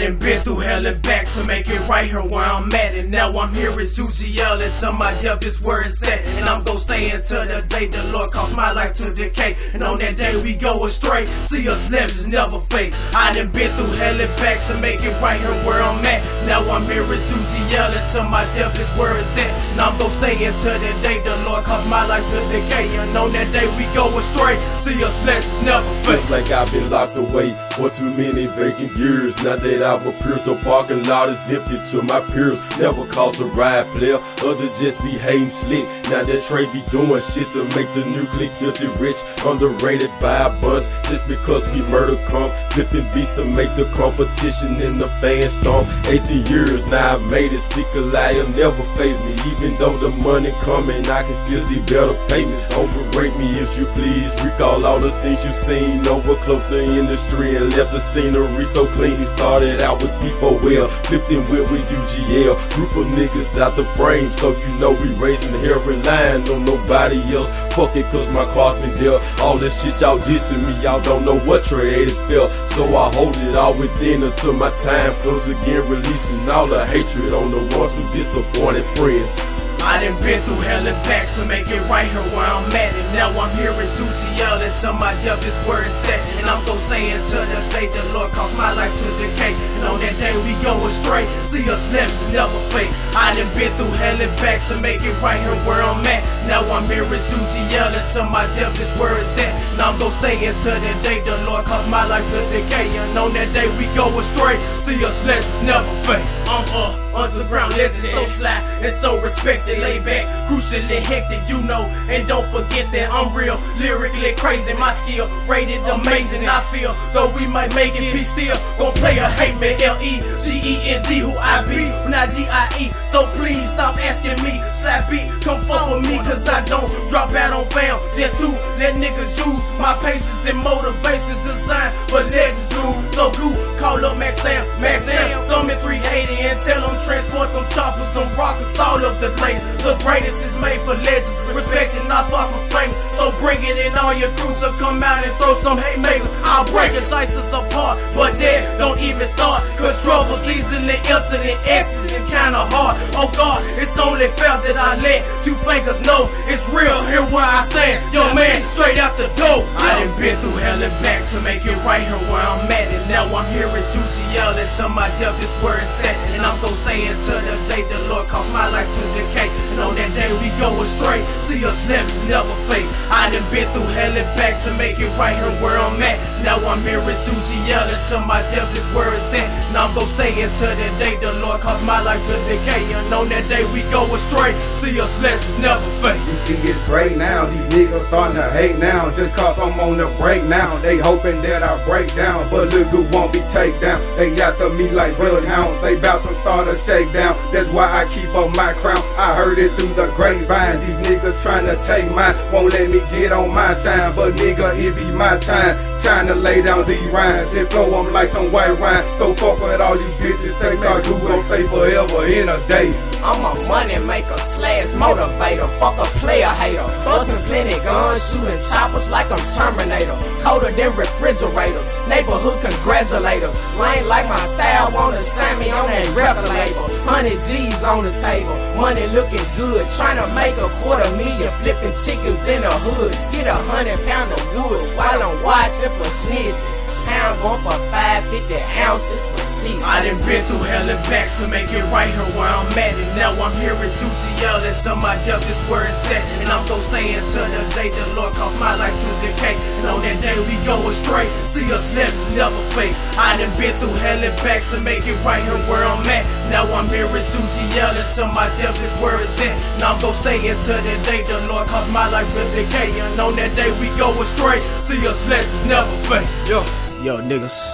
done been through hell and back to make it right here where I'm at. And now I'm here at UGL until my death is where it's at. And I'm gonna stay until the day the Lord calls my life to decay. And on that day we go astray. See us left is never fake. I done been through hell and back to make it right here where I'm at. Now I'm here at UGL until my death is where it's at. And I'm gonna stay until the day the Lord calls my life to decay. And on that day we go astray. See us left is never fake. Feels like I've been locked away for too many vacant years. Now that I've appeared, the parking lot is empty to my peers. Never cause a ride player, others just be hating slick. Now that Tre be doing shit to make the nuclear filthy rich. Underrated by a bunch just because we murder come. Flipping beats to make the competition in the fan storm. 18 years now I made it, stick a lie, never phase me. Even though the money coming, I can still see better payments. Overrate me if you please. Recall all the things you've seen over close the industry and left the scenery so clean. Started out with people well, flipped him with with UGL. Group of niggas out the frame, so you know we raising the hair line on nobody else. Fuck it, cause my car's been dealt. All this shit y'all did to me, y'all don't know what trade felt. So I hold it all within until my time comes again, releasing all the hatred on the ones who disappointed friends. I done been through hell and back to make it right here where I'm at. And now I'm here at UGL until my death is it's at. And I'm gonna stay until the day the Lord calls my life to decay. And on that day we go astray. See us is never fake. I done been through hell and back to make it right here where I'm at. Now I'm here at UGL until my death is it's at. And I'm gonna stay until the day the Lord calls my life to decay. And on that day we go astray. See us is never fake. I'm a underground legend, so sly and so respected, laid back, crucially hectic, you know. And don't forget that I'm real, lyrically crazy. My skill rated amazing. I feel though we might make it, be still gon' play a hate man. L E G E N D who I be, not D I E. So please stop asking me, slap beat, come fuck with me, cause I don't drop out on fam. Just to let niggas use my patience and motivation design for choppers, them rockers, all of the greatest. The greatest is made for legends, respected, not far from fame. So bring it in all your crew to come out and throw some haymakers. I'll break the slices apart, but that don't even start. Cause trouble's easily entered and exit is kinda hard. Oh God, it's only fair that I let two fakers know it's real here where I stand. Yo man, straight out the door. I done been through hell and back to make it right here where I'm at. And now I'm here at UGL until my death is where it's at. And I'm gonna stay until the day the Lord calls my life to decay. And on that day we go astray. See us is never fake. I done been through hell and back to make it right here where I'm at. Now I'm here at UGL until my death is where it's at. And I'm gonna stay until the day the Lord calls my life to decay. And on that day we go astray. See us is never fake. You see it's great now, these niggas starting to hate now. Just cause I'm on the break now. They hoping that I break down, but look who won't be take down. They after me like bloodhounds, they bout to start a shakedown. That's why I keep on my crown. I heard it through the grapevine. These niggas trying to take mine, won't let me get on my shine. But nigga, it be my time. Time to lay down these rhymes and flow them like some white wine. So fuck with all you bitches, they thought you gon' stay forever in a day. I'm a money maker slash motivator. Fuck a player hater. Bustin' plenty guns, shooting choppers like I'm Terminator. Colder than refrigerators. Neighborhood congratulators. Lane like my sal wanna sign me on that record label. Hundred G's on the table. Money looking good. Tryna make a quarter million flipping chickens in the hood. Get a hundred pound of wood while I'm watching for snitching. Pound going for 550 ounces for six. I done been through hell and back to make it right here where I'm at. And now I'm here at UGL until my death is where it's at. And I'm gonna stay until the day the Lord calls my life to decay. And on that day we go astray. See us left is never fake. I done been through hell and back to make it right here where I'm at. Now I'm here at UGL until my death is where it's at. And I'm gonna stay until the day the Lord calls my life to decay. And on that day we go astray. See us left is never fake. Yo. Yo, niggas.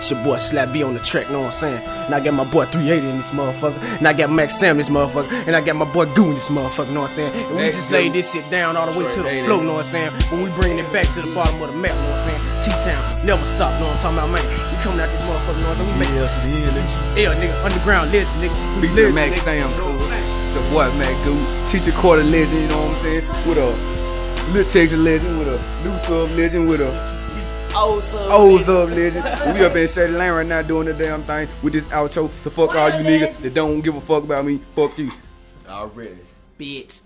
It's your boy Slap B on the track, know what I'm saying? And I got my boy 380 in this motherfucker. And I got Max Sam in this motherfucker. And I got my boy Goo in this motherfucker, know what I'm saying? And we just laid this shit down all the way to the floor, know what I'm saying? When we bringing it back to the bottom of the map, know what I'm saying? T-Town, never stop, know what I'm talking about, man? We coming out this motherfucker, know what I'm saying? We Yeah, to the end, nigga. yeah, nigga, underground legend, nigga. We legend, Max nigga. Sam, You know cool. what I'm saying? The boy Mac Goose, teacher quarter legend, you know what I'm saying? With a Little Texas legend, with a New Sub legend, with a O's up, legend. We up in Shady Lane right now doing the damn thing with this outro. So fuck all you niggas that don't give a fuck about me. Fuck you. Already. bitch.